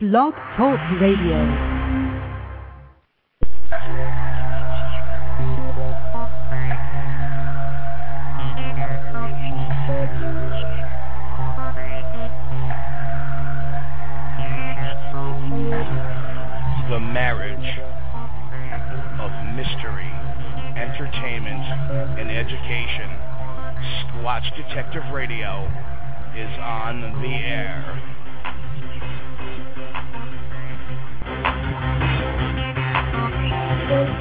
Blog Talk Radio. The marriage of mystery, entertainment, and education. Squatch Detective Radio is on the air. Backwards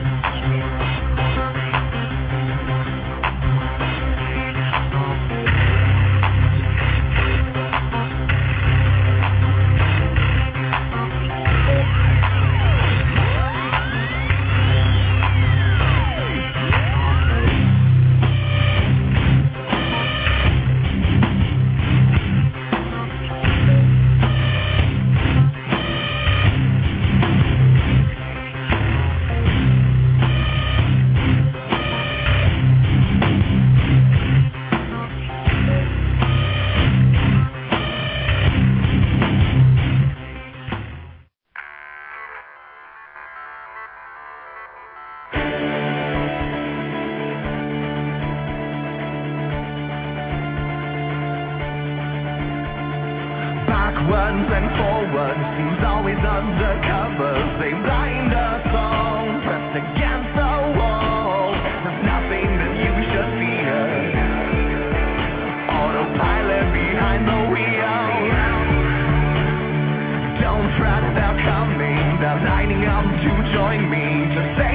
join me to save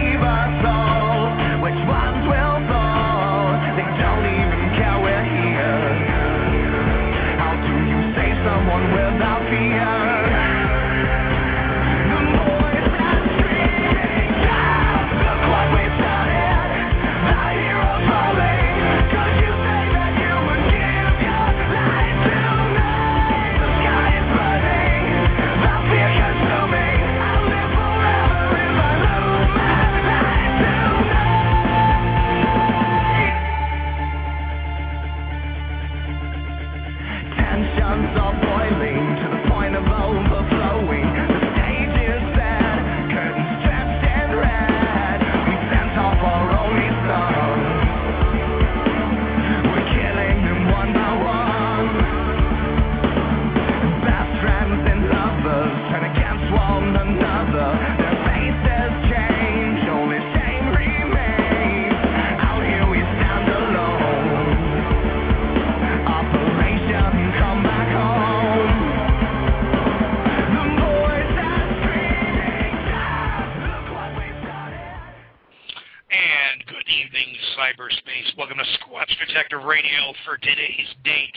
Detective Radio for today's date,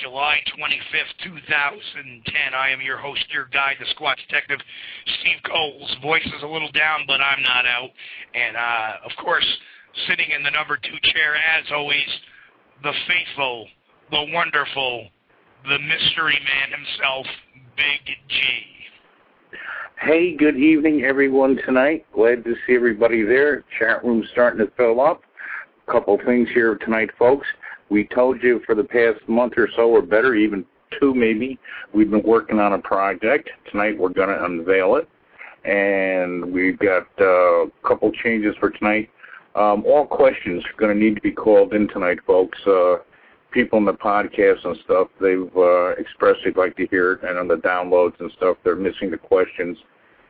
July 25th, 2010. I am your host, your guide, the Squatch Detective, Steve Kulls. Voice is a little down, but I'm not out. And, uh, of course, sitting in the number two chair, as always, the faithful, the wonderful, the mystery man himself, Big G. Hey, good evening, everyone, tonight. Glad to see everybody there. Chat room starting to fill up. Couple things here tonight, folks. We told you for the past month or so, or better, even two maybe, we've been working on a project. Tonight we're going to unveil it. And we've got uh, a couple changes for tonight. Um, all questions are going to need to be called in tonight, folks. Uh, people in the podcast and stuff, they've uh, expressed they'd like to hear it, and on the downloads and stuff, they're missing the questions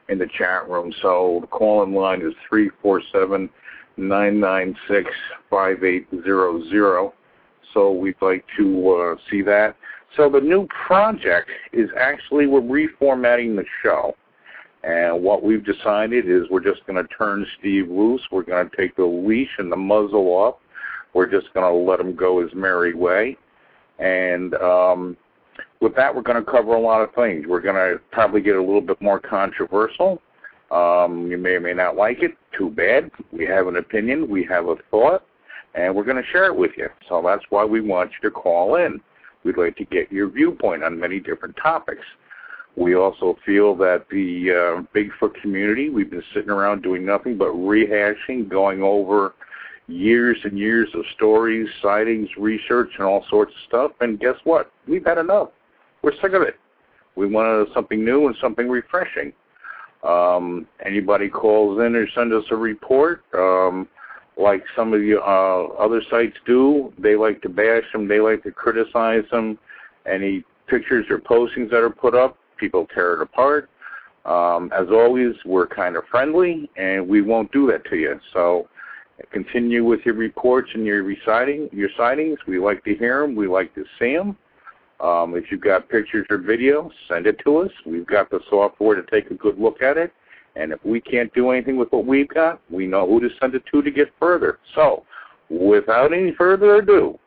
in the chat room. So the call-in line is three four seven nine nine six five eight zero zero. So we'd like to uh, see that. So the new project is actually we're reformatting the show. And what we've decided is we're just going to turn Steve loose. We're going to take the leash and the muzzle off. We're just going to let him go his merry way. And um, with that, we're going to cover a lot of things. We're going to probably get a little bit more controversial. Um, you may or may not like it. Too bad. We have an opinion. We have a thought. And we're going to share it with you. So that's why we want you to call in. We'd like to get your viewpoint on many different topics. We also feel that the uh, Bigfoot community, we've been sitting around doing nothing but rehashing, going over years and years of stories, sightings, research, and all sorts of stuff. And guess what? We've had enough. We're sick of it. We wanted something new and something refreshing. Um, anybody calls in or sends us a report, um, like some of the uh, other sites do, they like to bash them, they like to criticize them. Any pictures or postings that are put up, people tear it apart. Um, as always, we're kind of friendly, and we won't do that to you. So continue with your reports and your reciting, your sightings. We like to hear them. We like to see them. Um, if you've got pictures or video, send it to us. We've got the software to take a good look at it. And if we can't do anything with what we've got, we know who to send it to to get further. So, without any further ado,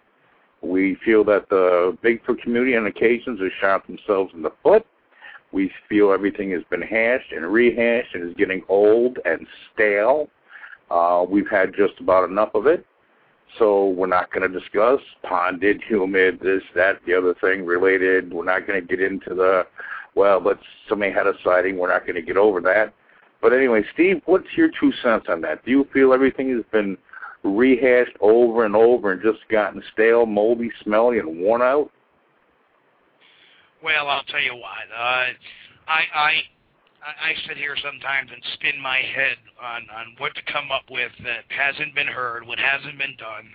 we feel that the Bigfoot community on occasions has shot themselves in the foot. We feel everything has been hashed and rehashed and is getting old and stale. Uh, we've had just about enough of it. So we're not going to discuss ponded, humid, this, that, the other thing related. We're not going to get into the, well, but somebody had a sighting. We're not going to get over that. But anyway, Steve, what's your two cents on that? Do you feel everything has been rehashed over and over and just gotten stale, moldy, smelly, and worn out? Well, I'll tell you what. Uh, I I I sit here sometimes and spin my head on on what to come up with that hasn't been heard, what hasn't been done,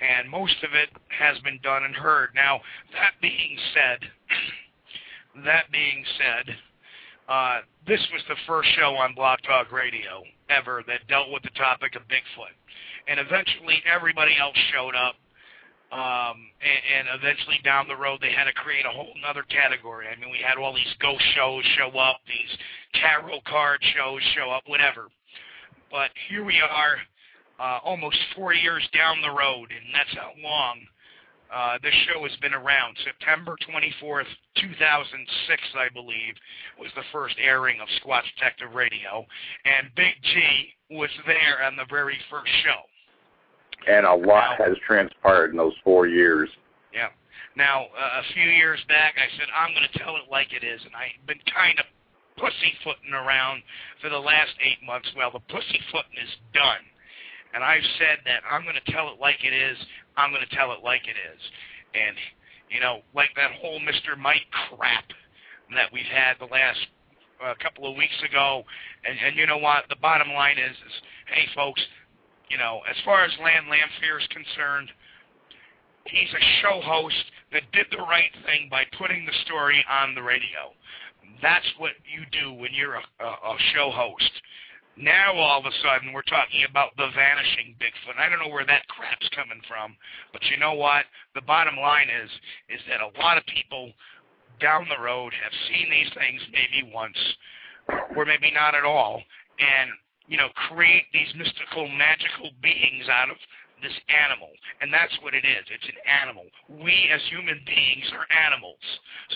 and most of it has been done and heard. Now, that being said, that being said, uh, this was the first show on Blog Talk Radio ever that dealt with the topic of Bigfoot, and eventually everybody else showed up um, and, and eventually down the road they had to create a whole other category. I mean, we had all these ghost shows show up, these tarot card shows show up, whatever. But here we are, uh, almost four years down the road, and that's how long uh, this show has been around. September 24th, 2006, I believe, was the first airing of Squatch Detective Radio, and Big G was there on the very first show and a lot has transpired in those four years. Yeah. Now, uh, a few years back, I said I'm going to tell it like it is, and I've been kind of pussyfooting around for the last eight months. Well, the pussyfooting is done, and I've said that I'm going to tell it like it is. I'm going to tell it like it is, and you know, like that whole Mr. Mike crap that we've had the last uh, couple of weeks ago, and and you know what? The bottom line is, is hey, folks you know, as far as Land Lamphere is concerned, he's a show host that did the right thing by putting the story on the radio. That's what you do when you're a, a, a show host. Now all of a sudden we're talking about the vanishing Bigfoot. I don't know where that crap's coming from, but you know what? The bottom line is is that a lot of people down the road have seen these things maybe once, or maybe not at all, and you know, create these mystical, magical beings out of this animal. And that's what it is. It's an animal. We as human beings are animals.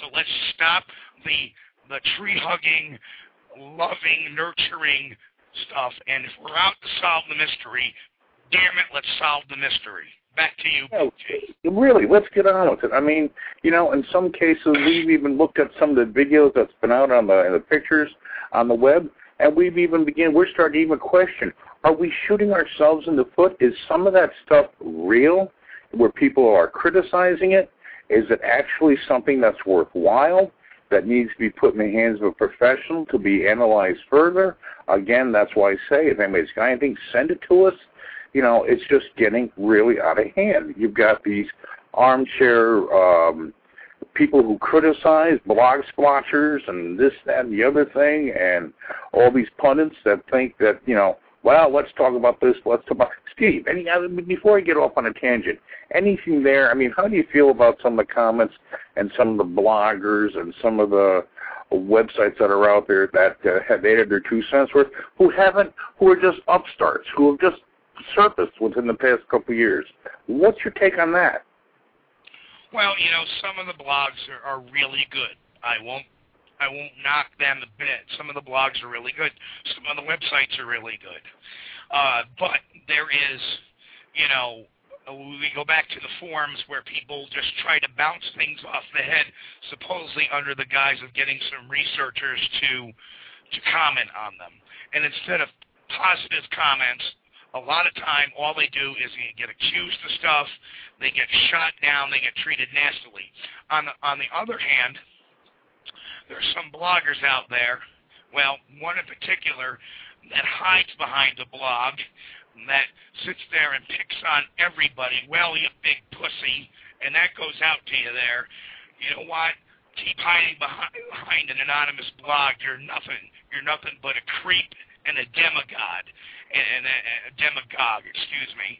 So let's stop the the tree hugging, loving, nurturing stuff. And if we're out to solve the mystery, damn it, let's solve the mystery. Back to you, Okay. Really, let's get on with it. I mean, you know, in some cases, we've even looked at some of the videos that's been out on the, the pictures on the web and we've even begun, we're starting to even question, are we shooting ourselves in the foot? Is some of that stuff real, where people are criticizing it? Is it actually something that's worthwhile, that needs to be put in the hands of a professional to be analyzed further? Again, that's why I say, if anybody's got anything, send it to us. You know, it's just getting really out of hand. You've got these armchair um, people who criticize blog splotchers and this, that, and the other thing, and all these pundits that think that you know, well, let's talk about this. Let's talk about Steve. Any before I get off on a tangent, anything there? I mean, how do you feel about some of the comments and some of the bloggers and some of the websites that are out there that uh, have added their two cents worth, who haven't, who are just upstarts, who have just surfaced within the past couple of years. What's your take on that? Well, you know, some of the blogs are, are really good. I won't I won't knock them a bit. Some of the blogs are really good. Some of the websites are really good. Uh, but there is, you know, we go back to the forums where people just try to bounce things off the head, supposedly under the guise of getting some researchers to to comment on them. And instead of positive comments, a lot of time all they do is get accused of stuff, they get shot down, they get treated nastily. On the, on the other hand, there's some bloggers out there, well, one in particular, that hides behind the blog, that sits there and picks on everybody. Well, you big pussy, and that goes out to you there. You know what? Keep hiding behind, behind an anonymous blog. You're nothing. You're nothing but a creep and a demigod, and a, a demagogue. Excuse me.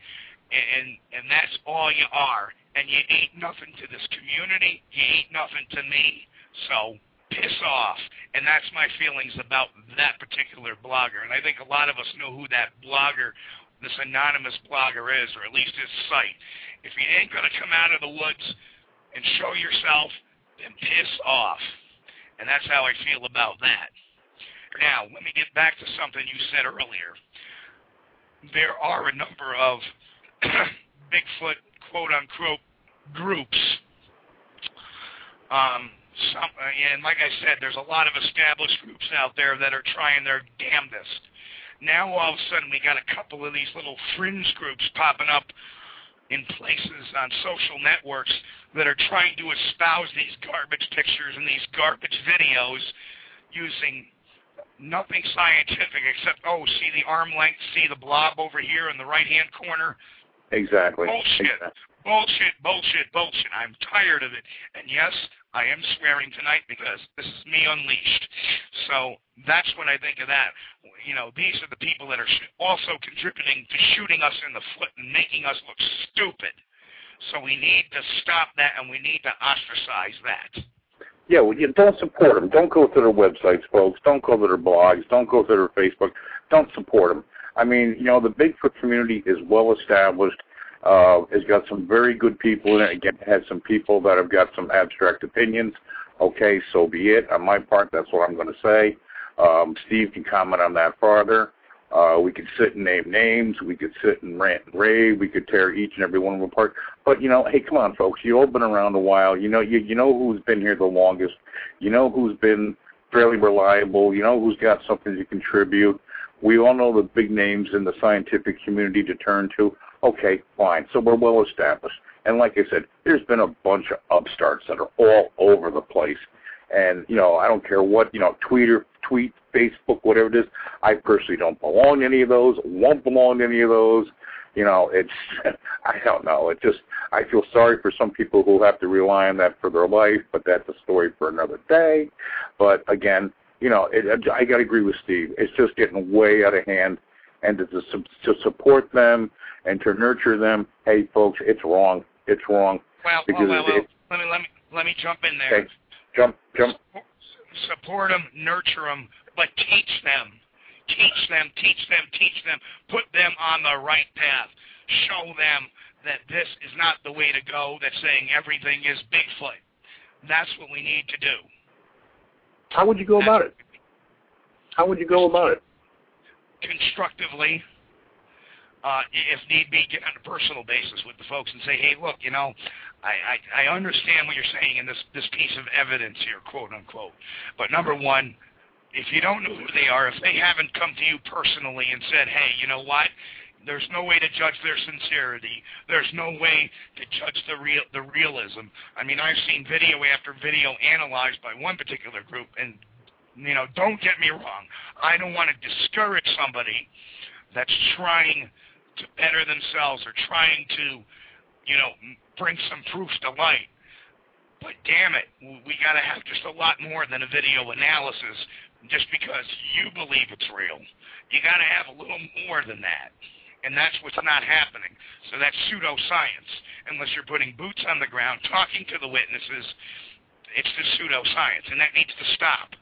And and that's all you are. And you ain't nothing to this community. You ain't nothing to me. So piss off. And that's my feelings about that particular blogger. And I think a lot of us know who that blogger, this anonymous blogger is, or at least his site. If you ain't going to come out of the woods and show yourself, then piss off. And that's how I feel about that. Now, let me get back to something you said earlier. There are a number of Bigfoot quote unquote groups. Um, some, and like I said, there's a lot of established groups out there that are trying their damnedest. Now all of a sudden we got a couple of these little fringe groups popping up in places on social networks that are trying to espouse these garbage pictures and these garbage videos using nothing scientific except oh see the arm length see the blob over here in the right hand corner Exactly. Bullshit. Exactly. Bullshit, bullshit, bullshit. I'm tired of it. And yes, I am swearing tonight because this is me unleashed. So that's what I think of that. You know, these are the people that are sh- also contributing to shooting us in the foot and making us look stupid. So we need to stop that and we need to ostracize that. Yeah, well, you don't support them. Don't go to their websites, folks. Don't go to their blogs. Don't go to their Facebook. Don't support them. I mean, you know, the Bigfoot community is well established. Uh, it's got some very good people in it. Again, it has some people that have got some abstract opinions. Okay, so be it. On my part, that's what I'm going to say. Um, Steve can comment on that farther. Uh, we could sit and name names. We could sit and rant and rave. We could tear each and every one of them apart. But you know, hey, come on, folks. You all been around a while. You know, you you know who's been here the longest. You know who's been fairly reliable. You know who's got something to contribute. We all know the big names in the scientific community to turn to. Okay, fine. So we're well established. And like I said, there's been a bunch of upstarts that are all over the place. And, you know, I don't care what, you know, Twitter, tweet, Facebook, whatever it is. I personally don't belong to any of those, won't belong to any of those. You know, it's, I don't know. It just, I feel sorry for some people who have to rely on that for their life, but that's a story for another day. But again, you know, it, I got to agree with Steve. It's just getting way out of hand, and to, to support them and to nurture them. Hey, folks, it's wrong. It's wrong. Well, well, well, well. Let me let me let me jump in there. Okay, jump, jump. support them, nurture them, but teach them. Teach them, teach them, teach them. Put them on the right path. Show them that this is not the way to go, that saying everything is Bigfoot. That's what we need to do. How would you go about it? How would you go about it? Constructively, uh, if need be, get on a personal basis with the folks and say, hey, look, you know, I, I, I understand what you're saying in this, this piece of evidence here, quote unquote. But number one, if you don't know who they are, if they haven't come to you personally and said, hey, you know what? There's no way to judge their sincerity. There's no way to judge the real the realism. I mean, I've seen video after video analyzed by one particular group, and you know, don't get me wrong. I don't want to discourage somebody that's trying to better themselves or trying to, you know, bring some proofs to light. But damn it, we got to have just a lot more than a video analysis just because you believe it's real. You got to have a little more than that. And that's what's not happening. So that's pseudoscience. Unless you're putting boots on the ground, talking to the witnesses, it's just pseudoscience. And that needs to stop.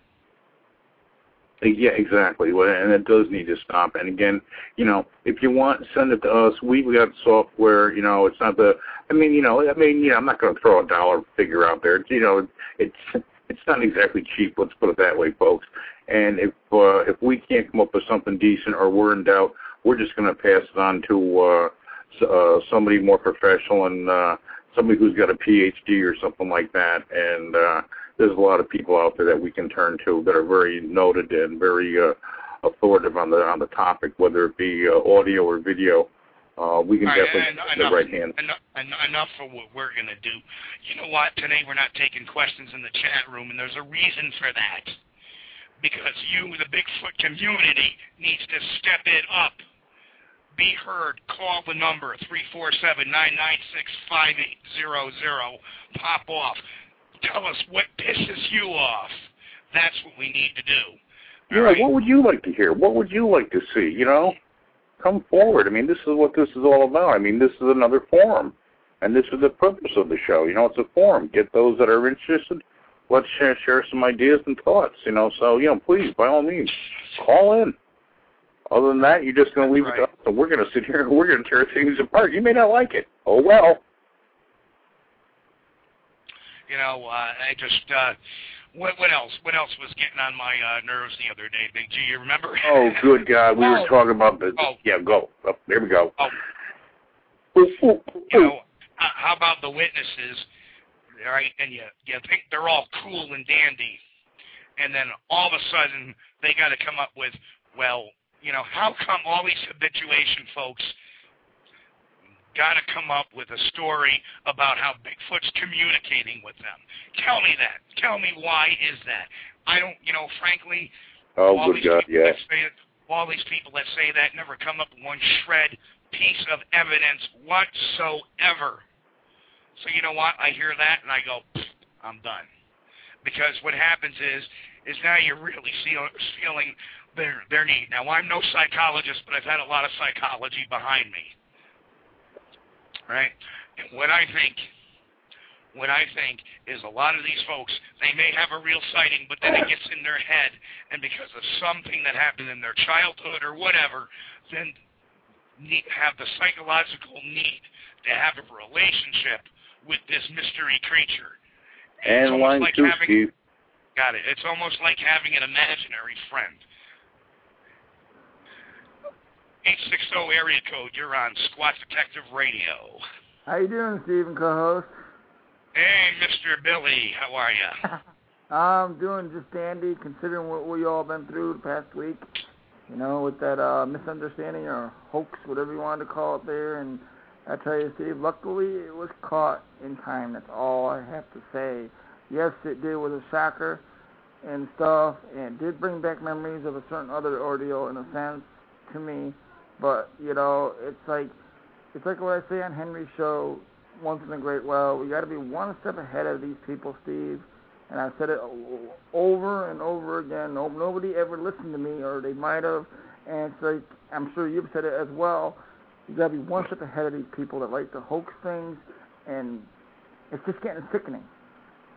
Uh, yeah, exactly. Well, and it does need to stop. And again, you know, if you want, send it to us. We we got software. You know, it's not the. I mean, you know, I mean, you know, I'm not going to throw a dollar figure out there. It's, you know, it's it's not exactly cheap. Let's put it that way, folks. And if uh, if we can't come up with something decent or we're in doubt, we're just going to pass it on to uh, uh, somebody more professional and uh, somebody who's got a PhD or something like that. And uh, there's a lot of people out there that we can turn to that are very noted and very uh, authoritative on the on the topic, whether it be uh, audio or video. uh, we can right, definitely en- get the enough, right hand. enough, en- enough for what we're going to do. You know what? Today we're not taking questions in the chat room, and there's a reason for that. Because you, the Bigfoot community, needs to step it up. Be heard. Call the number 347-996-5800. Pop off. Tell us what pisses you off. That's what we need to do. Yeah, right? what would you like to hear? What would you like to see? You know, come forward. I mean, this is what this is all about. I mean, this is another forum, and this is the purpose of the show. You know, it's a forum. Get those that are interested. Let's share, share some ideas and thoughts. You know, so you know, please, by all means, call in. Other than that, you're just going to leave That's it to us, and we're going to sit here and we're going to tear things apart. You may not like it. Oh well. You know, uh, I just uh, what what else? What else was getting on my uh, nerves the other day, Big G? You remember? Oh, good God, we were Oh. talking about the. Oh. Yeah, go. Oh, there we go. Oh. You know, uh, how about the witnesses, right? And you you think they're all cool and dandy, and then all of a sudden they got to come up with, well, you know, how come all these habituation folks got to come up with a story about how Bigfoot's communicating with them? Tell me that. Tell me why is that? I don't, you know, frankly, Oh, all good these God, people yeah. that say all these people that say that never come up with one shred piece of evidence whatsoever. So you know what? I hear that and I go, I'm done. Because what happens is, is now you're really feel, feeling their their need. Now I'm no psychologist, but I've had a lot of psychology behind me. Right? And what I think, what I think is a lot of these folks, they may have a real sighting, but then it gets in their head, and because of something that happened in their childhood or whatever, then need, have the psychological need to have a relationship with this mystery creature. It's And almost line like two, having, Steve. Got it. It's almost like having an imaginary friend. 860 area code, you're on Squatch Detective Radio. How you doing, Stephen, co-host? Hey, Mr. Billy, how are you? I'm doing just dandy, considering what we all been through the past week. You know, with that uh, misunderstanding or hoax, whatever you wanted to call it there. And I tell you, Steve, luckily it was caught in time. That's all I have to say. Yes, it did was a shocker and stuff, and did bring back memories of a certain other ordeal in a sense to me. But you know, it's like it's like what I say on Henry's show once in a great while. We got to be one step ahead of these people, Steve. And I've said it over and over again. No, nobody ever listened to me, or they might have. And it's like I'm sure you've said it as well. You got to be one step ahead of these people that like to hoax things, and it's just getting sickening.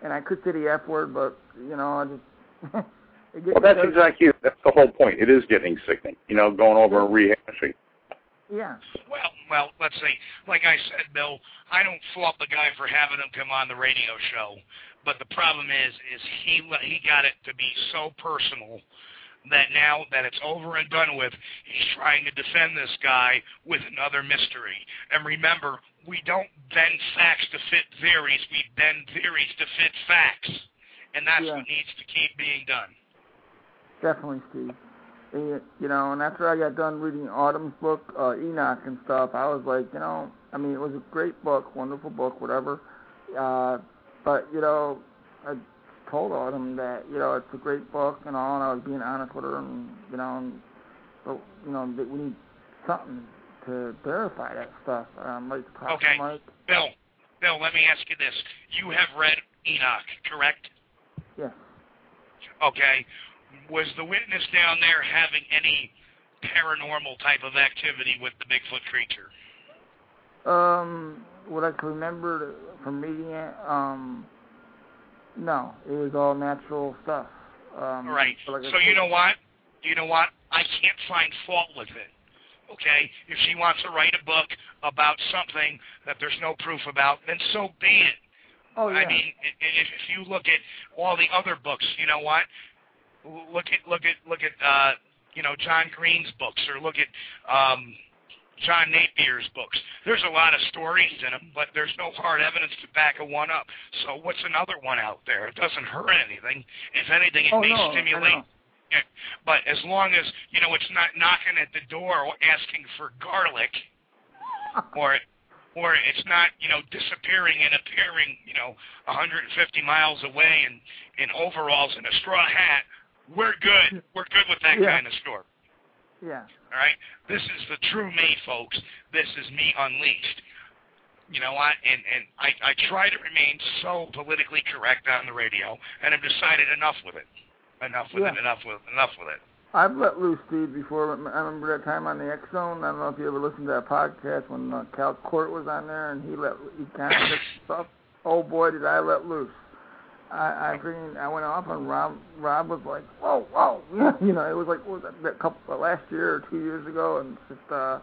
And I could say the F word, but you know, I just. it gets Well, that's exactly that's the whole point. It is getting sickening. You know, going over and rehashing. Yeah. Well, well, let's see. Like I said, Bill, I don't fault the guy for having him come on the radio show, but the problem is, is he he got it to be so personal that now that it's over and done with, he's trying to defend this guy with another mystery. And remember, we don't bend facts to fit theories; we bend theories to fit facts, and that's Yeah. what needs to keep being done. Definitely, Steve. And, you know, and after I got done reading Autumn's book, uh, Enoch and stuff, I was like, you know, I mean, it was a great book, wonderful book, whatever. Uh, but you know, I told Autumn that you know it's a great book and all, and I was being honest with her, and you know, and, but you know, that we need something to verify that stuff. Um, like Okay. Mike. Bill, Bill, let me ask you this: You have read Enoch, correct? Yeah. Okay. Was the witness down there having any paranormal type of activity with the Bigfoot creature? Um, what I can remember from reading it, um, no, it was all natural stuff. Um, All right. like So you know what? You know what? I can't find fault with it. Okay? If she wants to write a book about something that there's no proof about, then so be it. Oh yeah. I mean, if, if you look at all the other books, you know what? Look at look at look at uh, you know John Green's books, or look at um, John Napier's books. There's a lot of stories in them, but there's no hard evidence to back a one up. So what's another one out there? It doesn't hurt anything. If anything, it oh may no, stimulate. Yeah, But as long as you know it's not knocking at the door or asking for garlic, or or it's not, you know, disappearing and appearing, you know, 150 miles away in in overalls and a straw hat. We're good. We're good with that Yeah. kind of store. Yeah. All right. This is the true me, folks. This is me unleashed. You know what? And and I I try to remain so politically correct on the radio, and I've decided enough with it. Enough with it. Enough with enough with it. I've let loose, Steve, before. I remember that time on the X Zone. I don't know if you ever listened to that podcast when uh, Kal Korff was on there, and he let he kind of stuff. Oh boy, did I let loose! I I freaking I went off, and Rob Rob was like, whoa, whoa, you know, it was like what was that, that couple uh, last year or two years ago, and it's just uh,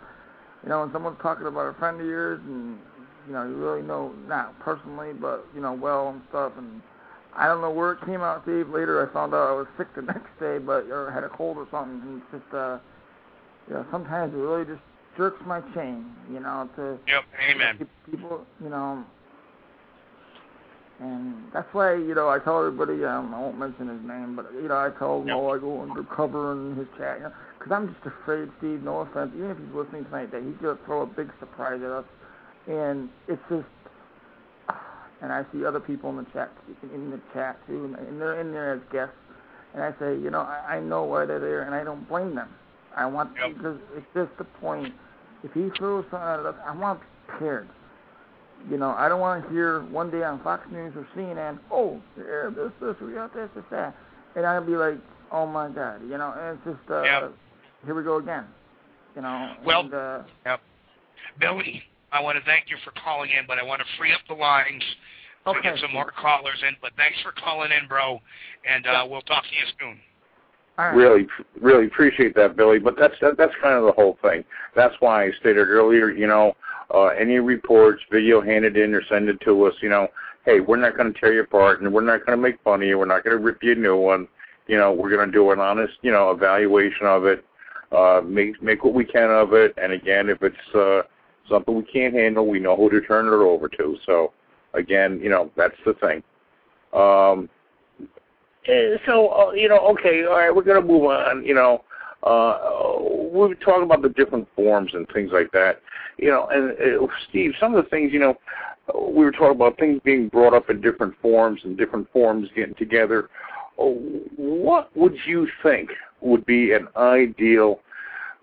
you know, when someone's talking about a friend of yours, and you know, you really know not personally, but you know, well and stuff, and I don't know where it came out, Steve. Later, I found out I was sick the next day, but or had a cold or something. And it's just, uh, you know, sometimes it really just jerks my chain, you know, to Yep. Amen. people, you know. And that's why, you know, I tell everybody, um, I won't mention his name, but you know, I tell him, Yep. oh, I go undercover in his chat, you know, because I'm just afraid, Steve. No offense, even if he's listening tonight, that he's gonna throw a big surprise at us, and it's just and I see other people in the chat in the chat too, and- and they're in there as guests. And I say, you know, I, I know why they're there, and I don't blame them. I want Yep. because it's just the point. If he throws something at us, I want prepared. You know, I don't want to hear one day on Fox News or CNN, oh, yeah, this, this, we got this, this, that, and I'll be like, oh my God, you know, and it's just, uh, Yep. here we go again. You know, Well- and, uh, Billy, I want to thank you for calling in, but I want to free up the lines to Okay. get some more callers in. But thanks for calling in, bro, and uh, we'll talk to you soon. all right. Really, really appreciate that, Billy. But that's that, that's kind of the whole thing. That's why I stated earlier. You know, uh, any reports, video handed in or send it to us. You know, hey, we're not going to tear you apart, and we're not going to make fun of you. We're not going to rip you a new one. You know, we're going to do an honest, you know, evaluation of it. Uh, make make what we can of it. And again, if it's uh, something we can't handle, we know who to turn it over to. So, again, you know, that's the thing. Um, Eh, so uh, you know, okay, all right, we're gonna move on. You know, uh, we were talking about the different forms and things like that. You know, and uh, Steve, some of the things, you know, we were talking about things being brought up in different forms and different forms getting together. What would you think would be an ideal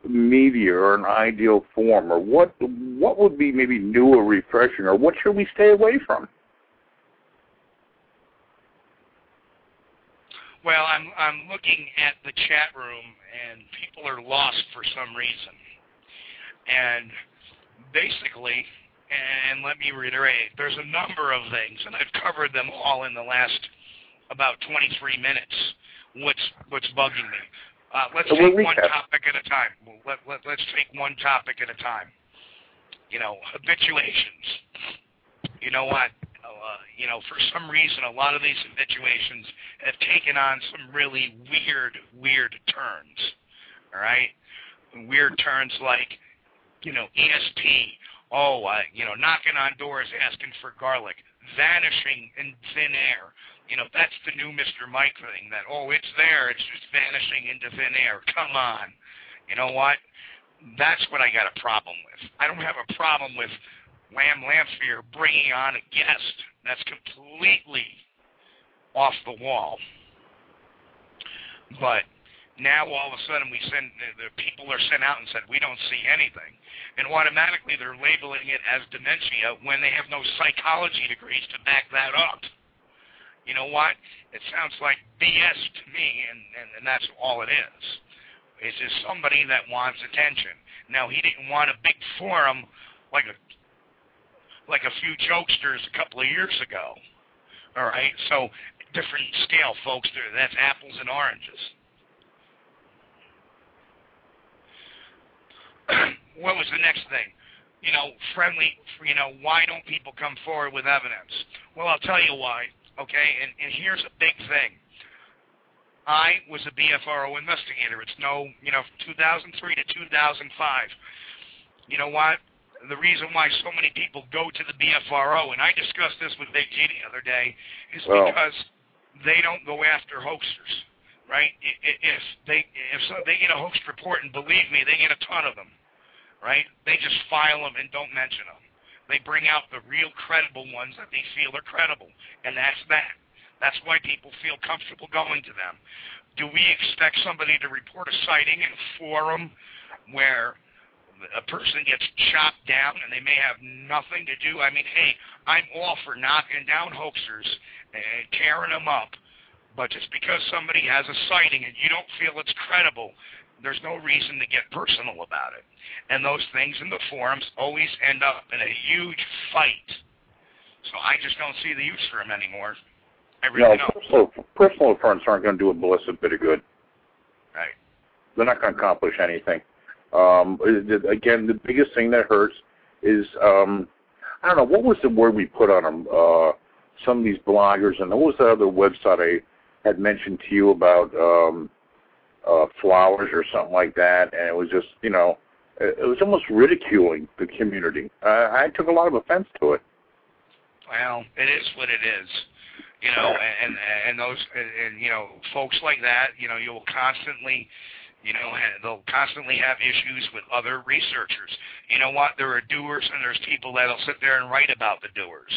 media or an ideal form, or what what would be maybe new or refreshing, or what should we stay away from? Well, I'm I'm looking at the chat room, and people are lost for some reason. And basically, and let me reiterate, there's a number of things, and I've covered them all in the last about 23 minutes. What's what's bugging me? Uh, let's So take we'll one topic at a time. Let, let, let's take one topic at a time. You know, habituations. You know what? Uh, you know, for some reason, a lot of these habituations have taken on some really weird, weird turns. All right, weird turns like, you know, ESP. Oh, uh, you know, knocking on doors asking for garlic, vanishing in thin air. You know, that's the new Mr. Mike thing. That oh, it's there, it's just vanishing into thin air. Come on. You know what? That's what I got a problem with. I don't have a problem with Lamb Lamphere bringing on a guest. That's completely off the wall. But now all of a sudden we send the, people are sent out and said we don't see anything, and automatically they're labeling it as dementia when they have no psychology degrees to back that up. You know what? It sounds like BS to me, and, and, and that's all it is. It's just somebody that wants attention. Now he didn't want a big forum like a like a few jokesters a couple of years ago. All right, so different scale, folks. There, that's apples and oranges. what was the next thing? You know, friendly. You know, why don't people come forward with evidence? Well, I'll tell you why. Okay, and, and here's a big thing. I was a BFRO investigator. It's no, you know, 2003 to 2005. You know what? The reason why so many people go to the BFRO, and I discussed this with Big G the other day, is Well- because they don't go after hoaxers, right? If they if so, they get a hoax report, and believe me, they get a ton of them. right? They just file them and don't mention them. They bring out the real credible ones that they feel are credible, and that's that. That's why people feel comfortable going to them. Do we expect somebody to report a sighting in a forum where a person gets chopped down and they may have nothing to do? I mean, hey, I'm all for knocking down hoaxers and tearing them up, but just because somebody has a sighting and you don't feel it's credible, there's no reason to get personal about it. And those things in the forums always end up in a huge fight. So I just don't see the use for them anymore. I really no, don't. personal, personal affronts aren't going to do a blessed bit of good. Right. They're not going to accomplish anything. Um, again, the biggest thing that hurts is um, I don't know what was the word we put on them. Uh, some of these bloggers and what was the other website I had mentioned to you about um, uh, flowers or something like that, and it was just you know it, was almost ridiculing the community. Uh, I took a lot of offense to it. Well, it is what it is. You know, and and those and, you know folks like that, you know, you'll constantly you know, they'll constantly have issues with other researchers. You know what? There are doers and there's people that'll sit there and write about the doers.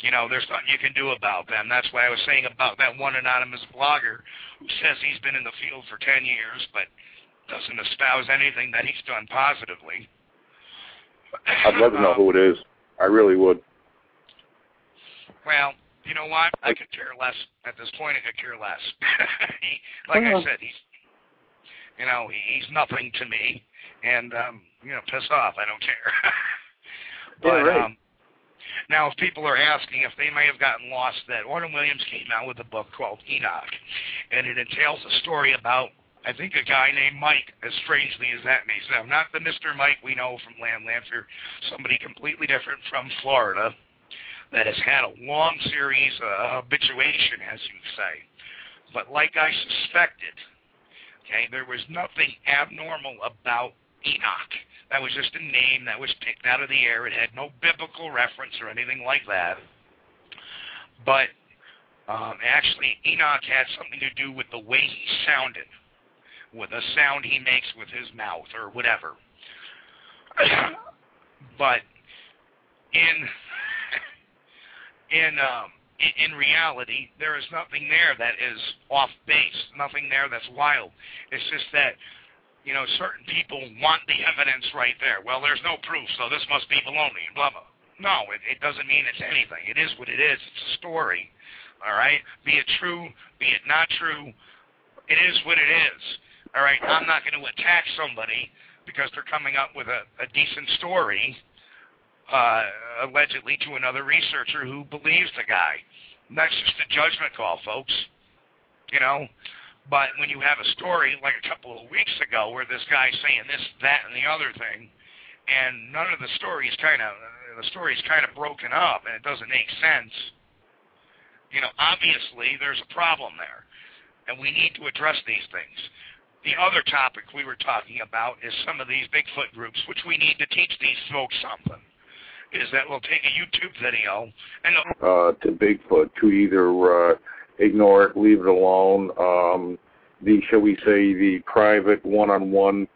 You know, there's nothing you can do about them. That's why I was saying about that one anonymous blogger who says he's been in the field for 10 years, but doesn't espouse anything that he's done positively. I'd love to know who it is. I really would. Well, you know what? I could care less at this point. I could care less. he, like I said, he's, you know, he's nothing to me, and um, you know, piss off. I don't care. but Yeah, right. um, now, if people are asking if they may have gotten lost, that Autumn Williams came out with a book called Enoch, and it entails a story about. I think a guy named Mike, as strangely as that may sound, not the Mr. Mike we know from Land Lancer, somebody completely different from Florida, that has had a long series of habituation, as you say. But like I suspected, okay, there was nothing abnormal about Enoch. That was just a name that was picked out of the air. It had no biblical reference or anything like that. But um, actually, Enoch had something to do with the way he sounded, with the sound he makes with his mouth or whatever. but in in um in, in reality there is nothing there that is off base nothing there that's wild. It's just that you know certain people want the evidence right there. Well there's no proof so this must be baloney blah blah. No it, it doesn't mean it's anything. It is what it is. It's a story all right? Be it true be it not true it is what it is all right? I'm not going to attack somebody because they're coming up with a, a decent story uh, allegedly to another researcher who believes the guy. And that's just a judgment call, folks. You know, but when you have a story like a couple of weeks ago where this guy's saying this, that, and the other thing, and none of the stories kind of the story's kind of broken up and it doesn't make sense. You know, obviously there's a problem there, and we need to address these things. The other topic we were talking about is some of these Bigfoot groups, which we need to teach these folks something. Is that we'll take a YouTube video and uh, to Bigfoot to either uh, ignore it, leave it alone. Um, the shall we say the private one-on-one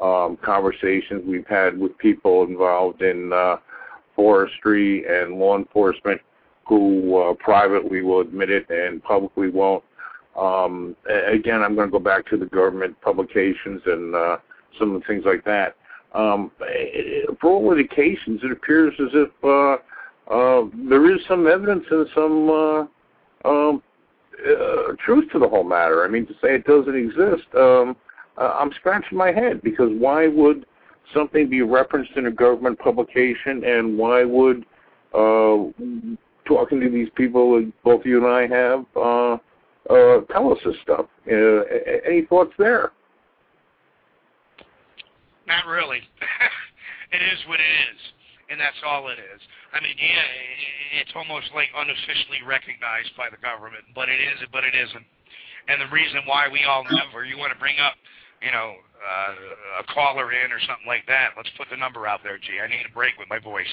um, conversations we've had with people involved in uh, forestry and law enforcement who uh, privately will admit it and publicly won't. Um, again, I'm going to go back to the government publications and uh, some of the things like that. Um, for all indications, it appears as if uh, uh, there is some evidence and some uh, um, uh, truth to the whole matter. I mean, to say it doesn't exist, um, I'm scratching my head because why would something be referenced in a government publication, and why would uh, talking to these people, both you and I have, uh, uh, tell us this stuff? Uh, any thoughts there? Not really. it is what it is, and that's all it is. I mean, yeah, it's almost like unofficially recognized by the government, but it is, but it isn't. And the reason why we all or you want to bring up, you know, uh, a caller in or something like that, let's put the number out there, G. I need a break with my voice.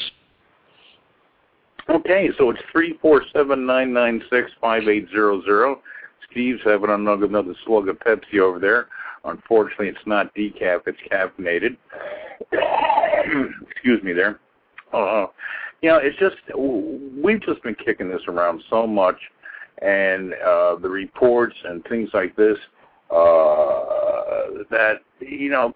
Okay, so it's three four seven nine nine six five eight zero zero. Steve's having another another slug of Pepsi over there. Unfortunately, it's not decaf; it's caffeinated. excuse me there. Uh, you know, it's just we've just been kicking this around so much, and uh, the reports and things like this uh, that you know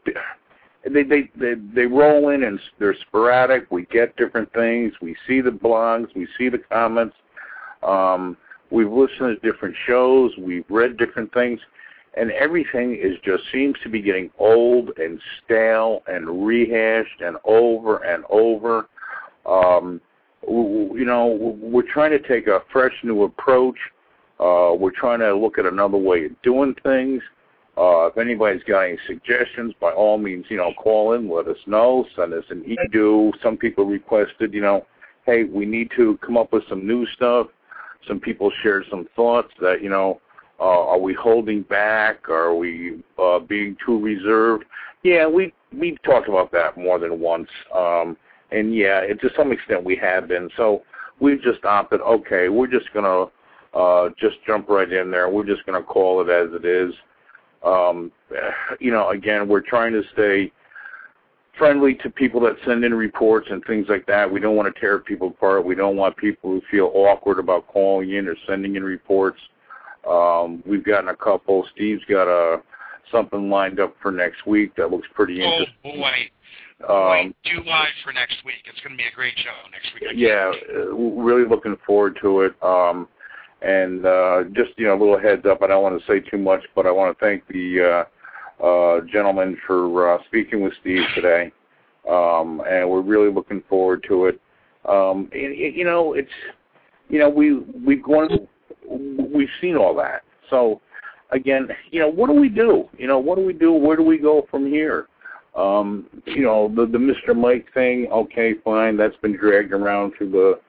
they they they they roll in and they're sporadic. We get different things. We see the blogs. We see the comments. Um, we've listened to different shows. We've read different things, and everything is just seems to be getting old and stale and rehashed and over and over. Um, you know, we're trying to take a fresh new approach. Uh, we're trying to look at another way of doing things. Uh, if anybody's got any suggestions, by all means, you know, call in, let us know, send us an e-do. Some people requested, you know, hey, we need to come up with some new stuff. Some people shared some thoughts that, you know, uh, are we holding back? Are we uh, being too reserved? Yeah, we we've talked about that more than once. Um, and yeah, it, to some extent we have been. So we've just opted, okay, we're just gonna uh, just jump right in there. We're just gonna call it as it is. Um, you know, again, we're trying to stay friendly to people that send in reports and things like that. We don't want to tear people apart. We don't want people who feel awkward about calling in or sending in reports. Um, we've gotten a couple. Steve's got a something lined up for next week that looks pretty Oh interesting. boy, boy, Um, do live for next week. It's going to be a great show next week. Yeah, really looking forward to it. Um, and uh, just you know, a little heads up. I don't want to say too much, but I want to thank the uh, uh, gentleman for uh, speaking with Steve today. Um, and we're really looking forward to it. Um, and, you know, it's you know we we've gone we've seen all that. So again, you know, what do we do? You know, what do we do? Where do we go from here? Um, you know, the the Mr. Mike thing, okay, fine, that's been dragged around through the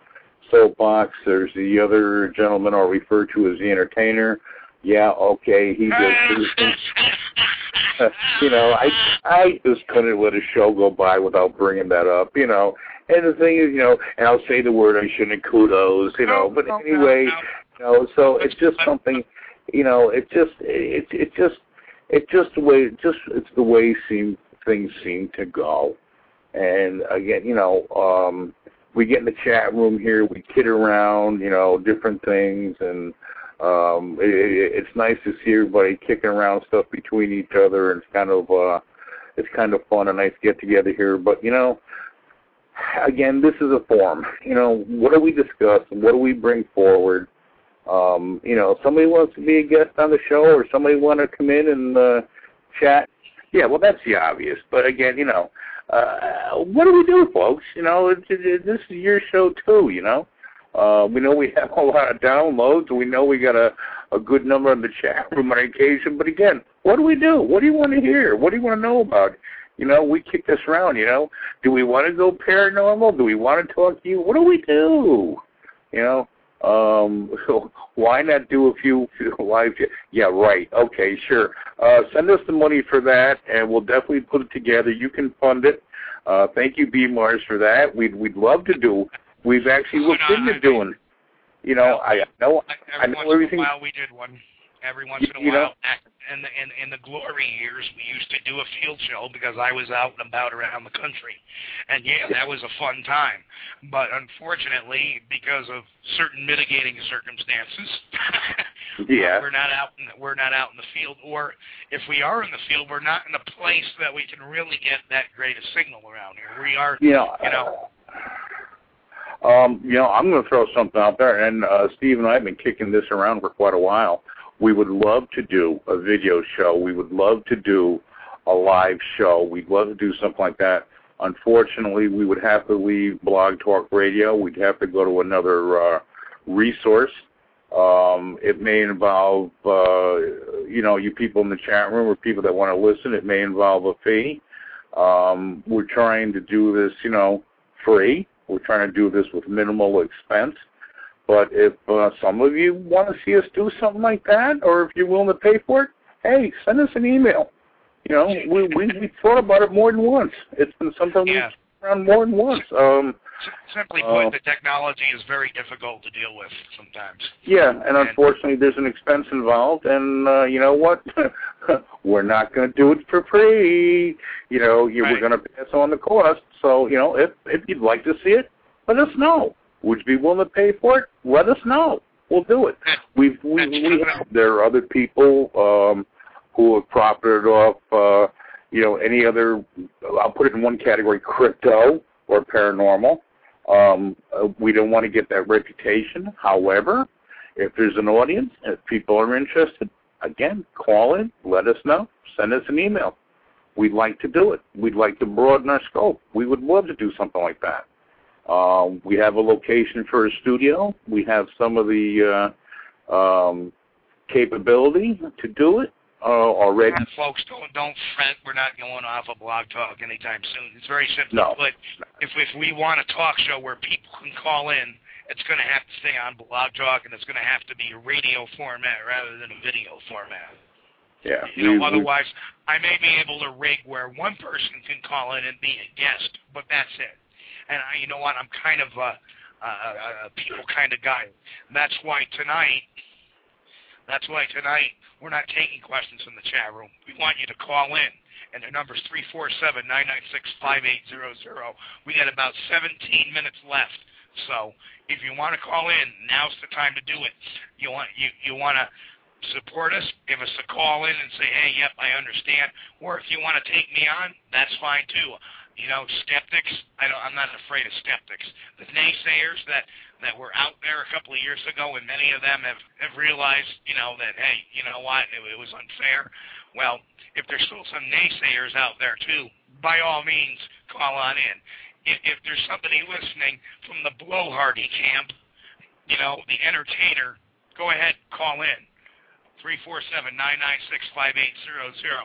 soapbox. There's the other gentleman I'll refer to as the entertainer. Yeah, okay, he just you know, I I just couldn't let a show go by without bringing that up, you know. And the thing is, you know, and I'll say the word I shouldn't kudos, you know, but No, no, anyway. You know, so it's just something, you know, it just it it just it just the way just it's the way seem things seem to go. And again, you know, um we get in the chat room here, we kid around, you know, different things and um it, it, it's nice to see everybody kicking around stuff between each other and it's kind of uh it's kind of fun a nice get together here. But you know again this is a forum. You know what do we discuss? What do we bring forward um you know if somebody wants to be a guest on the show or somebody want to come in and uh chat yeah well that's the obvious but again you know uh what do we do folks you know it, it, it, this is your show too you know uh, we know we have a lot of downloads. We know we got a, a good number in the chat room on occasion. But again, what do we do? What do you want to hear? What do you want to know about? You know, we kick this around. You know, do we want to go paranormal? Do we want to talk to you? What do we do? You know, um, so why not do a few, live? Yeah, right. Okay, sure. Uh, send us the money for that, and we'll definitely put it together. You can fund it. Uh, thank you, B Mars, for that. We'd we'd love to do. We've actually looked into doing. You know, I know I know everything. while we did one. Every once in a You know- while, back in the in, in the glory years, we used to do a field show because I was out and about around the country, and yeah, that was a fun time. But unfortunately, because of certain mitigating circumstances, Yeah. we're not out in the, we're not out in the field, or if we are in the field, we're not in a place that we can really get that great a signal around here. We are, You know, you know. Um, you know, I'm going to throw something out there, and uh, Steve and I have been kicking this around for quite a while. We would love to do a video show. We would love to do a live show. We'd love to do something like that. Unfortunately, we would have to leave Blog Talk Radio. We'd have to go to another uh, resource. Um, it may involve, uh, you know, you people in the chat room or people that want to listen. It may involve a fee. Um, we're trying to do this, you know, free. We're trying to do this with minimal expense. But if uh, some of you want to see us do something like that, or if you're willing to pay for it, hey, send us an email. You know, we we we thought about it more than once. It's been something Yeah. we've around more than once. Um, Simply Uh, put, the technology is very difficult to deal with sometimes. yeah, and unfortunately, there's an expense involved, and uh, you know what? We're not going to do it for free. You know, you, Right. we're going to pass on the cost. So, you know, if if you'd like to see it, let us know. Would you be willing to pay for it? Let us know. We'll do it. We've we, we have, there are other people um, who have profited off uh, you know any other. I'll put it in one category: crypto or paranormal. Um, we don't want to get that reputation. However, if there's an audience, if people are interested, again, call in, let us know, send us an email. We'd like to do it. We'd like to broaden our scope. We would love to do something like that. Um, we have a location for a studio. We have some of the uh, um, capability to do it uh, already. And folks, don't don't fret. We're not going off a blog talk anytime soon. It's very simple. No. But if if we want a talk show where people can call in, it's going to have to stay on blog talk, and it's going to have to be a radio format rather than a video format. Yeah. You know, otherwise, I may be able to rig where one person can call in and be a guest, but that's it. And I, you know what? I'm kind of a, a, a- people kind of guy. That's why tonight, that's why tonight we're not taking questions from the chat room. We want you to call in, and the number's three four seven nine nine six five eight zero zero. We got about 17 minutes left. So if you want to call in, now's the time to do it. You want you you want to support us, give us a call in and say, hey, yep, I understand. Or if you want to take me on, that's fine too. You know, skeptics, I don't, I'm not afraid of skeptics. The naysayers that, that were out there a couple of years ago, and many of them have, have realized, you know, that, hey, you know what, it, it was unfair. Well, if there's still some naysayers out there too, by all means, call on in. If, if there's somebody listening from the blowhardy camp, you know, the entertainer, go ahead, call in. Three four seven nine nine six five eight zero zero.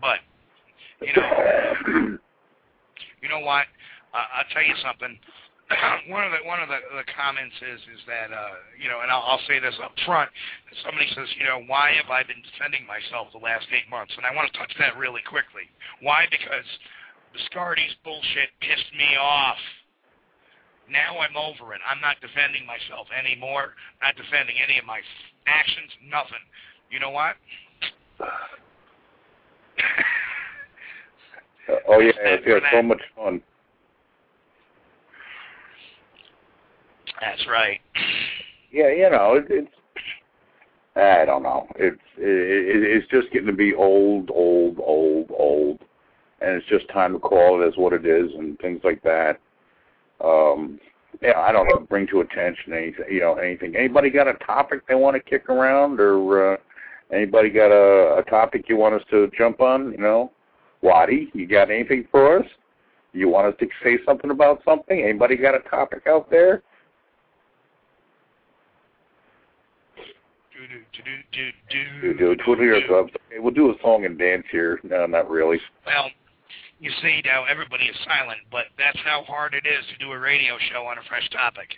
But you know, you know what? Uh, I'll tell you something. one of the one of the, the comments is is that uh, you know, and I'll, I'll say this up front. Somebody says, you know, why have I been defending myself the last eight months? And I want to touch that really quickly. Why? Because Biscardi's bullshit pissed me off. Now I'm over it. I'm not defending myself anymore. Not defending any of my actions. Nothing. You know what? Oh yeah, it's yeah, so much fun. That's right. Yeah, you know, it, it's I don't know. It's it, it's just getting to be old, old, old, old, and it's just time to call it as what it is and things like that. Um, yeah, I don't know. Bring to attention anything, you know, anything. Anybody got a topic they want to kick around, or uh, anybody got a, a topic you want us to jump on? You know, Waddy, you got anything for us? You want us to say something about something? Anybody got a topic out there? Do do do do. Okay, we'll do a song and dance here. No, not really. Well, you see now everybody is silent, but that's how hard it is to do a radio show on a fresh topic.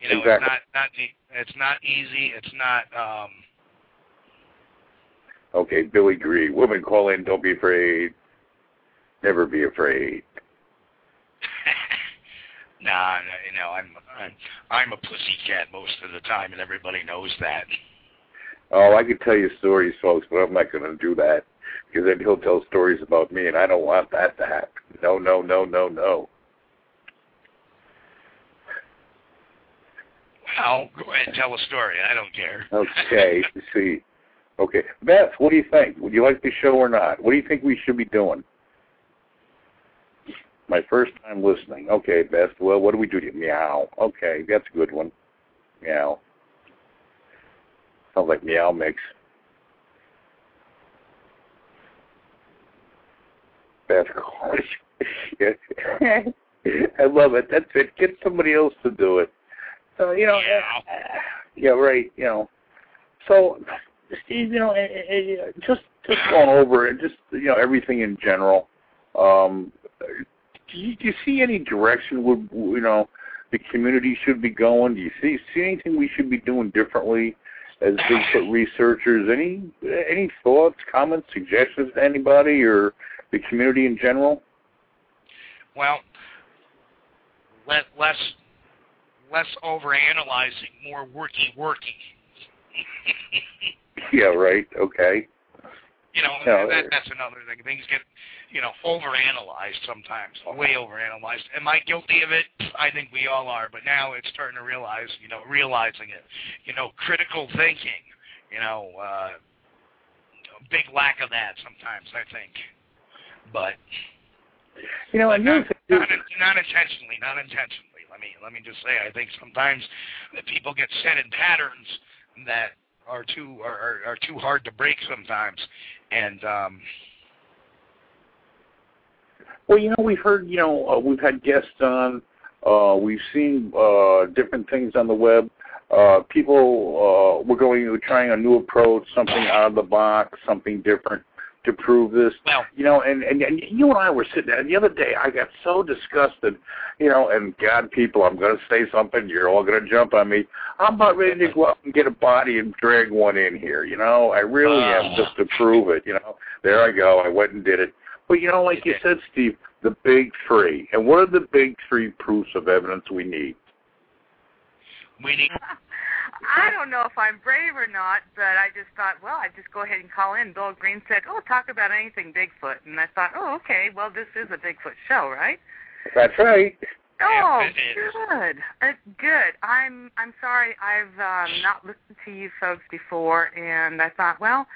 You know, Exactly. it's not not it's not easy. It's not. um Okay, Billy Green. Women call in. Don't be afraid. Never be afraid. Nah, no, you know, I'm I'm I'm a pussycat most of the time, and everybody knows that. Oh, I could tell you stories, folks, but I'm not going to do that because then he'll tell stories about me, and I don't want that to happen. No, no, no, no, no. Well, go ahead and tell a story. I don't care. Okay, see. Okay, Beth, what do you think? Would you like the show or not? What do you think we should be doing? My first time listening. Okay, Beth. Well, what do we do? Meow. Okay, that's a good one. Meow. Sounds like meow mix. Beth, I love it. That's it. Get somebody else to do it. So you know, uh, yeah, right. You know, so you know, just just going over it, just you know, everything in general. Um, do you, do you see any direction would you know the community should be going? Do you see see anything we should be doing differently as Bigfoot researchers? Any any thoughts, comments, suggestions to anybody or the community in general? Well, let less less overanalyzing, more worky worky. Yeah, right. Okay. You know, No, that, that's another thing. Things get, you know, overanalyzed sometimes, way overanalyzed. Am I guilty of it? I think we all are. But now it's starting to realize, you know, realizing it. You know, critical thinking. You know, uh, big lack of that sometimes. I think. But You know, and not, not, not intentionally, not intentionally. Let me let me just say, I think sometimes that people get set in patterns that are too are, are, too hard to break sometimes, and um, Well, you know, we've heard, you know, uh, we've had guests on. Uh, we've seen uh, different things on the web. Uh, people, uh, we're going, we're trying a new approach, something out of the box, something different to prove this. well, You know, and, and and you and I were sitting there, and the other day I got so disgusted, you know, and God, people, I'm going to say something, you're all going to jump on me. I'm about ready to go out and get a body and drag one in here, you know. I really am, Ah. just to prove it, you know. There I go, I went and did it. But you know, like you said, Steve, the big three. And what are the big three proofs of evidence we need? we need I don't know if I'm brave or not, but I just thought, well, I'd just go ahead and call in. Bill Green said, oh, talk about anything Bigfoot. And I thought, oh, okay, well, this is a Bigfoot show, right? That's right. Oh, good. Uh, good. I'm I'm sorry I've um, not listened to you folks before, and I thought, well,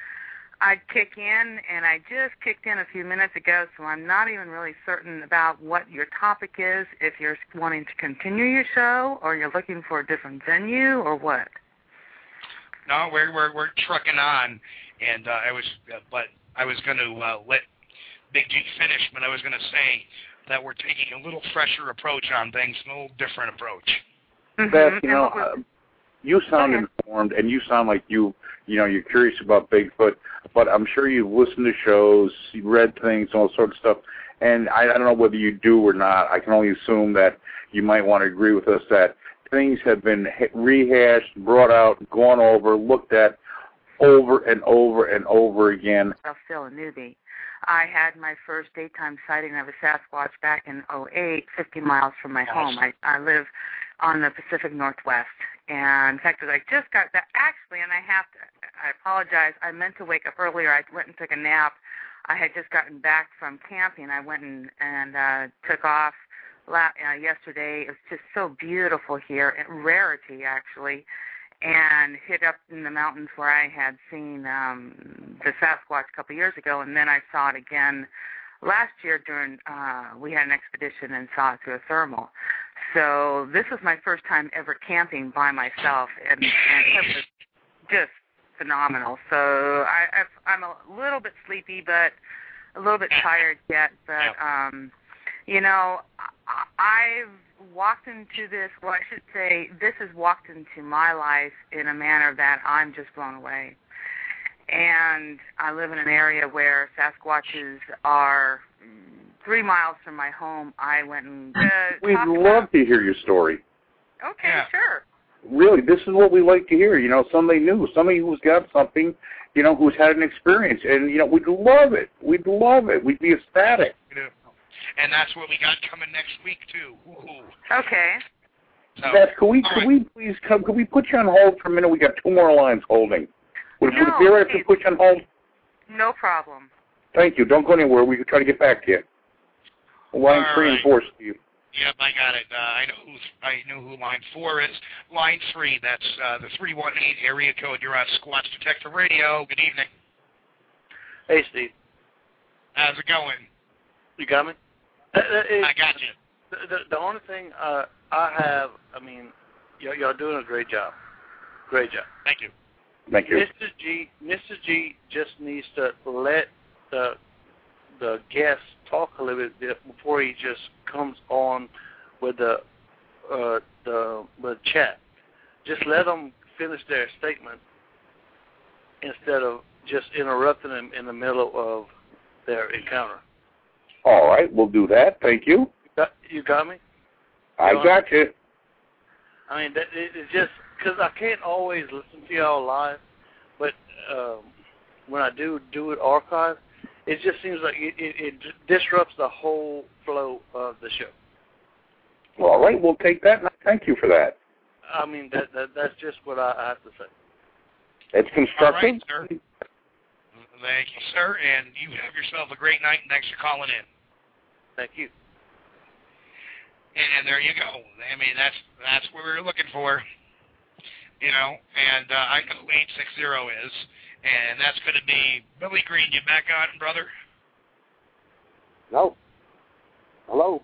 I'd kick in, and I just kicked in a few minutes ago, so I'm not even really certain about what your topic is. If you're wanting to continue your show, or you're looking for a different venue, or what? no, we're we're we're trucking on, and uh, I was, uh, but I was going to uh, let Big G finish, but I was going to say that we're taking a little fresher approach on things, a little different approach. Mhm. Beth, you know, uh, you sound informed, and you sound like you, you know, you're curious about Bigfoot. But I'm sure you've listened to shows, you read things, all sorts of stuff. And I, I don't know whether you do or not. I can only assume that you might want to agree with us that things have been ha- rehashed, brought out, gone over, looked at over and over and over again. I'm still a newbie. I had my first daytime sighting of a Sasquatch back in '08, 50 miles from my home. I, I live on the Pacific Northwest. And in fact, I just got that actually, and I have to, I apologize. I meant to wake up earlier. I went and took a nap. I had just gotten back from camping. I went and, and uh, took off la- uh, yesterday. It was just so beautiful here, and rarity actually and hit up in the mountains where I had seen um the Sasquatch a couple years ago and then I saw it again last year during uh we had an expedition and saw it through a thermal. So this was my first time ever camping by myself and, and it was just phenomenal. So I I've, I'm a little bit sleepy but a little bit tired yet but um you know I, I've walked into this, well, I should say, this has walked into my life in a manner that I'm just blown away. And I live in an area where Sasquatches are mm, three miles from my home. I went and uh, We'd love about, to hear your story. Okay, Yeah. sure. Really, this is what we like to hear. You know, somebody new, somebody who's got something, you know, who's had an experience, and you know, we'd love it. We'd love it. We'd be ecstatic. And that's what we got coming next week too. Ooh. Okay. So, Beth, could we could right. we please come? Could we put you on hold for a minute? We got two more lines holding. Would, would it be No, all right if we put you on hold? No problem. Thank you. Don't go anywhere. We can try to get back to you. Line All three and four, Steve. Yep, I got it. Uh, I know who I know who line four is. Line three, that's uh, the three one eight area code. You're on Squatch Detective Radio. Good evening. Hey, Steve. How's it going? You got me? Uh, uh, it- I got you. The, the, the only thing uh, I have, I mean, y'all, y'all doing a great job. Great job. Thank you. Thank you. Mr. G, Mr. G just needs to let the the guest talk a little bit before he just comes on with the uh, the the chat. Just let them finish their statement instead of just interrupting them in the middle of their encounter. All right, we'll do that. Thank you. You got, you got me? I John? got you. I mean, that, it, it's just because I can't always listen to y'all live, but um, when I do do it archive, it just seems like it, it, it disrupts the whole flow of the show. Well, All right, we'll take that. Thank you for that. I mean, that, that that's just what I, I have to say. It's All constructive. right, sir. Thank you, sir, and you have yourself a great night. and Thanks for calling in. Thank you. And there you go. I mean, that's that's what we were looking for. You know, and uh, I know who 860 is, and that's going to be Billy Green. You back on, brother? No. Hello.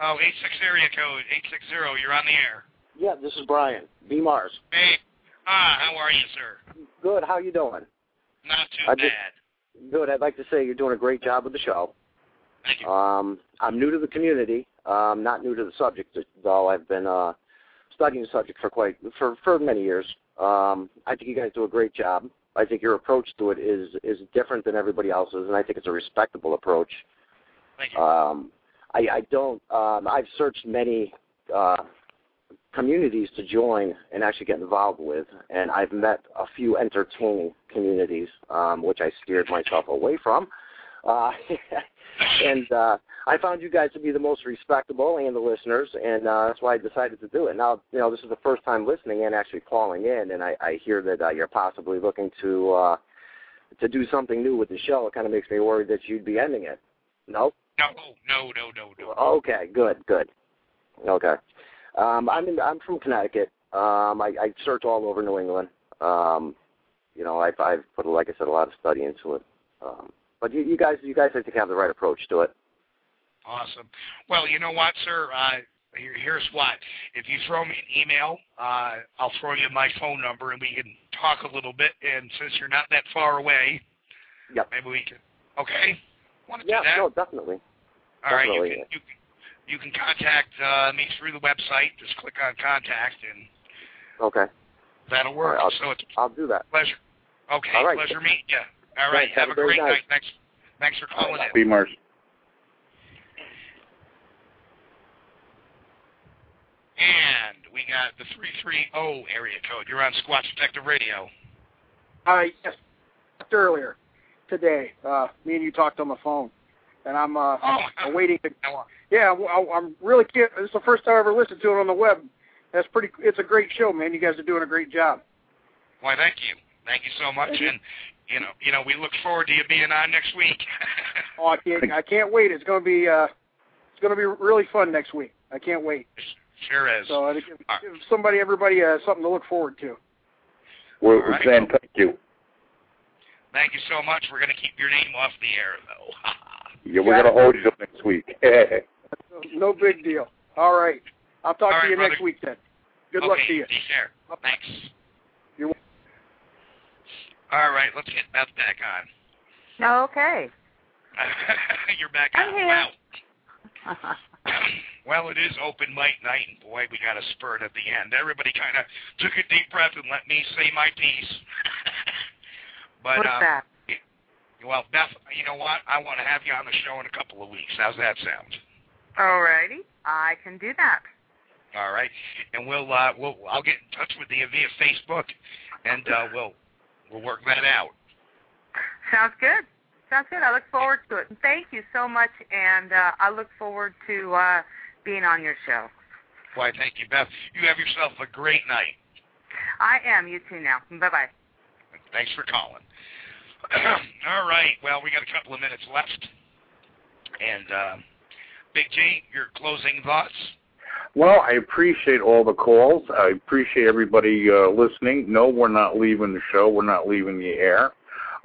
Oh, 86 area code, 860. You're on the air. Yeah, this is Brian B. Mars. Hey, ah, how are you, sir? Good. How you doing? Not too I bad. just- Good. I'd like to say you're doing a great job with the show. Thank you. Um, I'm new to the community. Um, not new to the subject, though. I've been uh, studying the subject for quite for for many years. Um, I think you guys do a great job. I think your approach to it is is different than everybody else's, and I think it's a respectable approach. Thank you. Um, I, I don't. Um, I've searched many uh, communities to join and actually get involved with, and I've met a few entertaining communities, um, which I steered myself away from. Uh, and uh, I found you guys to be the most respectable and the listeners, and uh, that's why I decided to do it. Now, you know, this is the first time listening and actually calling in, and I, I hear that uh, you're possibly looking to uh, to do something new with the show. It kind of makes me worried that you'd be ending it. No. no, no, no, no, no. Okay, good, good. Okay. Um, I'm in, I'm from Connecticut. Um, I, I search all over New England. Um, you know, I've I've put like I said a lot of study into it. Um, but you, you guys you guys I think have the right approach to it. Awesome. Well, you know what, sir? Uh, here, here's what. If you throw me an email, uh, I'll throw you my phone number, and we can talk a little bit. And since you're not that far away, Yep. maybe we can. Okay. Want to Yeah, do that? no, definitely. All right. You definitely. can you can you can contact uh, me through the website. Just click on contact, and Okay, that'll work. I'll- so it's I'll do that. pleasure. Okay. All right. Pleasure meeting you. All right. Thanks. Have, a great night. Thanks. Thanks for calling in. B. Mars. And we got the 330 area code. You're on Squatch Detective Radio. Uh, yes, earlier today, uh, me and you talked on the phone, and I'm uh, Oh, awaiting. To, yeah, I- I'm really. Can't, this is the first time I ever listened to it on the web. That's pretty. It's a great show, man. You guys are doing a great job. Why, thank you. Thank you so much. And you know, you know, we look forward to you being on next week. Oh, I can't. I can't wait. It's going to be. Uh, it's going to be really fun next week. I can't wait. sure is. So I think give, give somebody, everybody, uh, something to look forward to. We're, All we're right. saying thank you. Thank you so much. We're going to keep your name off the air, though. Yeah, we're gonna hold you till next week. No big deal. All right. I'll talk All to right, you next week then. Good okay, luck to you. Take care. Thanks. All right, let's get Beth back on. Okay. You're back on. I'm on. here. Wow. well, it is open mic night, and boy, we got a spurt at the end. Everybody kind of took a deep breath and let me say my piece. but What's um, that? well, Beth, you know what? I want to have you on the show in a couple of weeks. How's that sound? Alrighty. I can do that. All right, and we'll uh, we'll I'll get in touch with you via Facebook, and uh, we'll we'll work that out. Sounds good. Sounds good. I look forward to it. Thank you so much. And uh, I look forward to uh, being on your show. Why, thank you, Beth. You have yourself a great night. I am. You too now. Bye bye. Thanks for calling. All right. Well, we got a couple of minutes left. And uh, Big G, your closing thoughts? Well, I appreciate all the calls. I appreciate everybody uh, listening. No, we're not leaving the show. We're not leaving the air.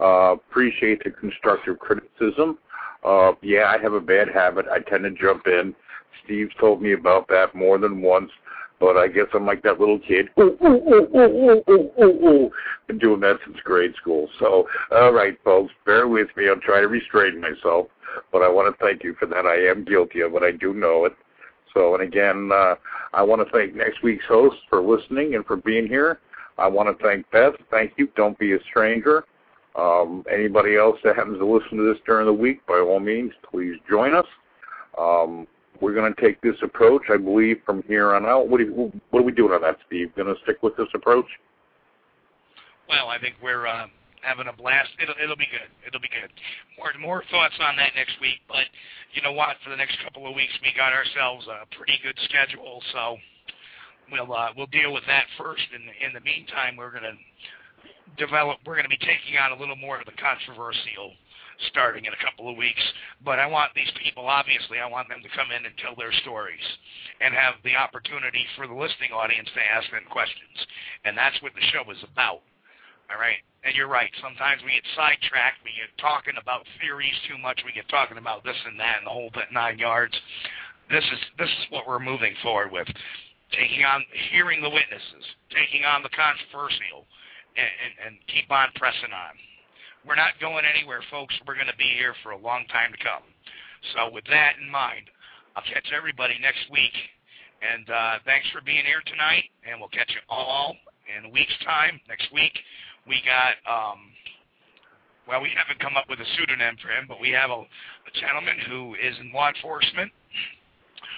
Uh, appreciate the constructive criticism. Uh, yeah, I have a bad habit. I tend to jump in. Steve's told me about that more than once, but I guess I'm like that little kid. Ooh, ooh, ooh, ooh, ooh, ooh, ooh, ooh. Been doing that since grade school. So, all right, folks, bear with me. I'm trying to restrain myself, but I want to thank you for that. I am guilty of it. I do know it. So, and again, uh, I want to thank next week's host for listening and for being here. I want to thank Beth. Thank you. Don't be a stranger. Um, anybody else that happens to listen to this during the week, by all means, please join us. Um, we're going to take this approach, I believe, from here on out. What, you, what are we doing on that, Steve? Going to stick with this approach? Well, I think we're uh, having a blast. It'll it'll be good. It'll be good. More more thoughts on that next week. But you know what? For the next couple of weeks, we got ourselves a pretty good schedule. So we'll uh, we'll deal with that first. The, in the meantime, we're gonna develop. We're to be taking on a little more of the controversial starting in a couple of weeks. But I want these people, obviously, I want them to come in and tell their stories and have the opportunity for the listening audience to ask them questions. And that's what the show is about. All right. And you're right. Sometimes we get sidetracked. We get talking about theories too much. We get talking about this and that and the whole nine yards. This is this is what we're moving forward with. Taking on, hearing the witnesses, taking on the controversial, and, and, and keep on pressing on. We're not going anywhere, folks. We're going to be here for a long time to come. So with that in mind, I'll catch everybody next week. And uh, thanks for being here tonight. And we'll catch you all in a week's time, next week. We got, um, well, we haven't come up with a pseudonym for him, but we have a, a gentleman who is in law enforcement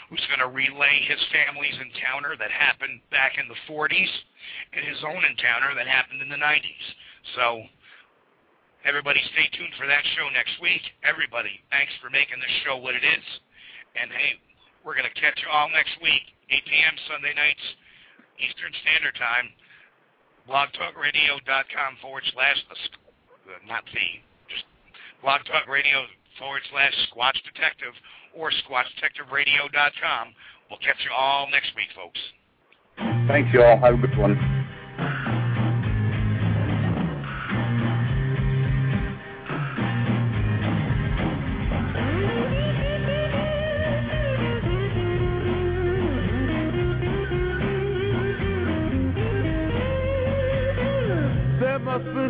who's going to relay his family's encounter that happened back in the 40s and his own encounter that happened in the 90s. So, everybody stay tuned for that show next week. Everybody, thanks for making this show what it is. And hey, we're going to catch you all next week, 8 p.m. Sunday nights, Eastern Standard Time. blogtalkradio.com forward slash, uh, not the, just blogtalkradio forward slash Squatch Detective or SquatchDetectiveRadio.com. We'll catch you all next week, folks. Thanks, y'all. Have a good one.